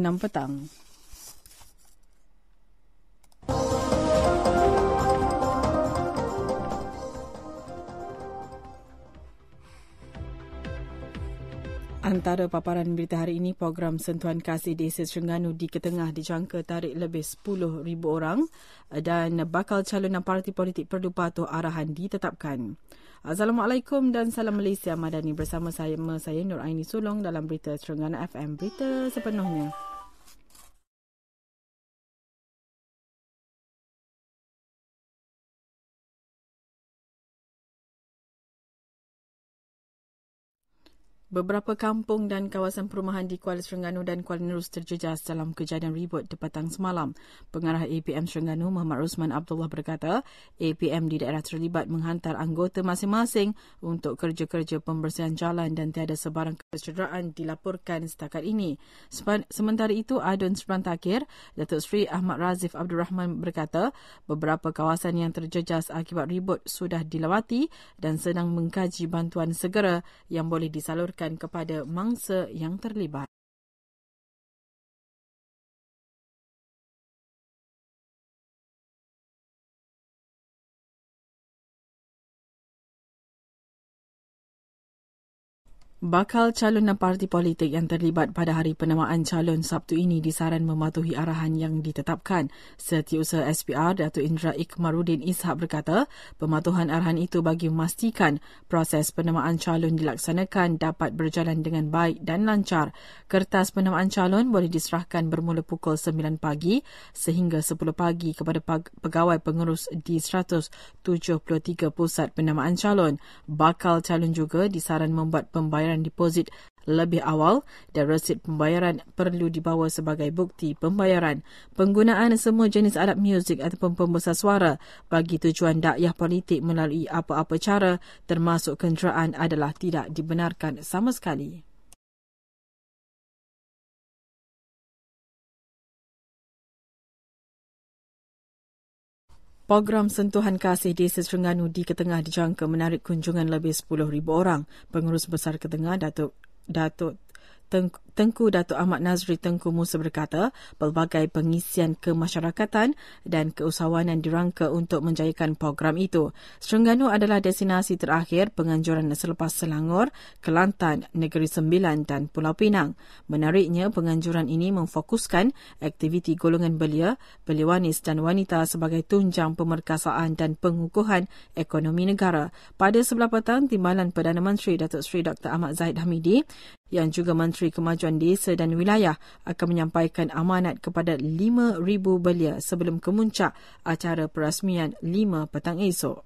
6 petang. Antara paparan berita hari ini, program Sentuhan Kasih Desa Terengganu di Ketengah dijangka tarik lebih 10,000 orang dan bakal calon parti politik perlu patuh arahan ditetapkan. Assalamualaikum dan salam Malaysia Madani bersama saya, saya Nur Aini Sulong dalam berita Terengganu FM. Berita sepenuhnya. Beberapa kampung dan kawasan perumahan di Kuala Terengganu dan Kuala Nerus terjejas dalam kejadian ribut di petang semalam. Pengarah APM Terengganu Muhammad Rosman Abdullah berkata, APM di daerah terlibat menghantar anggota masing-masing untuk kerja-kerja pembersihan jalan dan tiada sebarang kecederaan dilaporkan setakat ini. Sementara itu, Adun Seberantakir, Datuk Seri Ahmad Razif Abdul Rahman berkata, beberapa kawasan yang terjejas akibat ribut sudah dilawati dan sedang mengkaji bantuan segera yang boleh disalurkan dilaporkan kepada mangsa yang terlibat. Bakal calon parti politik yang terlibat pada hari penamaan calon Sabtu ini disaran mematuhi arahan yang ditetapkan. Setiausaha SPR Datuk Indra Ikmaruddin Ishak berkata, pematuhan arahan itu bagi memastikan proses penamaan calon dilaksanakan dapat berjalan dengan baik dan lancar. Kertas penamaan calon boleh diserahkan bermula pukul 9 pagi sehingga 10 pagi kepada pegawai pengurus di 173 pusat penamaan calon. Bakal calon juga disaran membuat pembayaran pembayaran deposit lebih awal dan resit pembayaran perlu dibawa sebagai bukti pembayaran. Penggunaan semua jenis alat muzik ataupun pembesar suara bagi tujuan dakwah politik melalui apa-apa cara termasuk kenderaan adalah tidak dibenarkan sama sekali. Program Sentuhan Kasih Desa Terengganu di Ketengah dijangka menarik kunjungan lebih 10,000 orang. Pengurus Besar Ketengah, Datuk Datuk Tengku Datuk Ahmad Nazri Tengku Musa berkata, pelbagai pengisian kemasyarakatan dan keusahawanan dirangka untuk menjayakan program itu. Serengganu adalah destinasi terakhir penganjuran selepas Selangor, Kelantan, Negeri Sembilan dan Pulau Pinang. Menariknya, penganjuran ini memfokuskan aktiviti golongan belia, beliwanis dan wanita sebagai tunjang pemerkasaan dan pengukuhan ekonomi negara. Pada sebelah petang, Timbalan Perdana Menteri Datuk Seri Dr. Ahmad Zahid Hamidi yang juga Menteri Kemajuan Desa dan Wilayah akan menyampaikan amanat kepada 5,000 belia sebelum kemuncak acara perasmian 5 petang esok.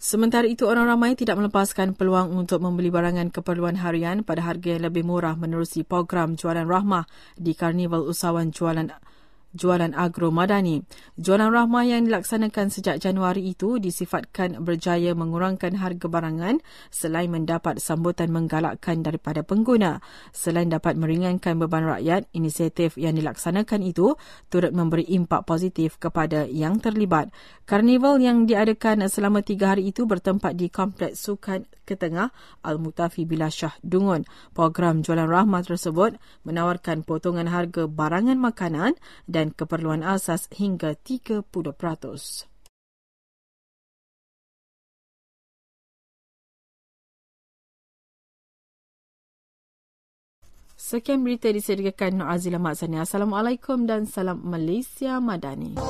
Sementara itu, orang ramai tidak melepaskan peluang untuk membeli barangan keperluan harian pada harga yang lebih murah menerusi program jualan rahmah di Karnival Usahawan Jualan jualan agro madani. Jualan rahmah yang dilaksanakan sejak Januari itu disifatkan berjaya mengurangkan harga barangan selain mendapat sambutan menggalakkan daripada pengguna. Selain dapat meringankan beban rakyat, inisiatif yang dilaksanakan itu turut memberi impak positif kepada yang terlibat. Karnival yang diadakan selama tiga hari itu bertempat di Kompleks Sukan Ketengah Al-Mutafi Bila Shah Dungun. Program jualan rahmah tersebut menawarkan potongan harga barangan makanan dan dan keperluan asas hingga 30%. Sekian berita disediakan Nur Azila Maksani. Assalamualaikum dan salam Malaysia Madani.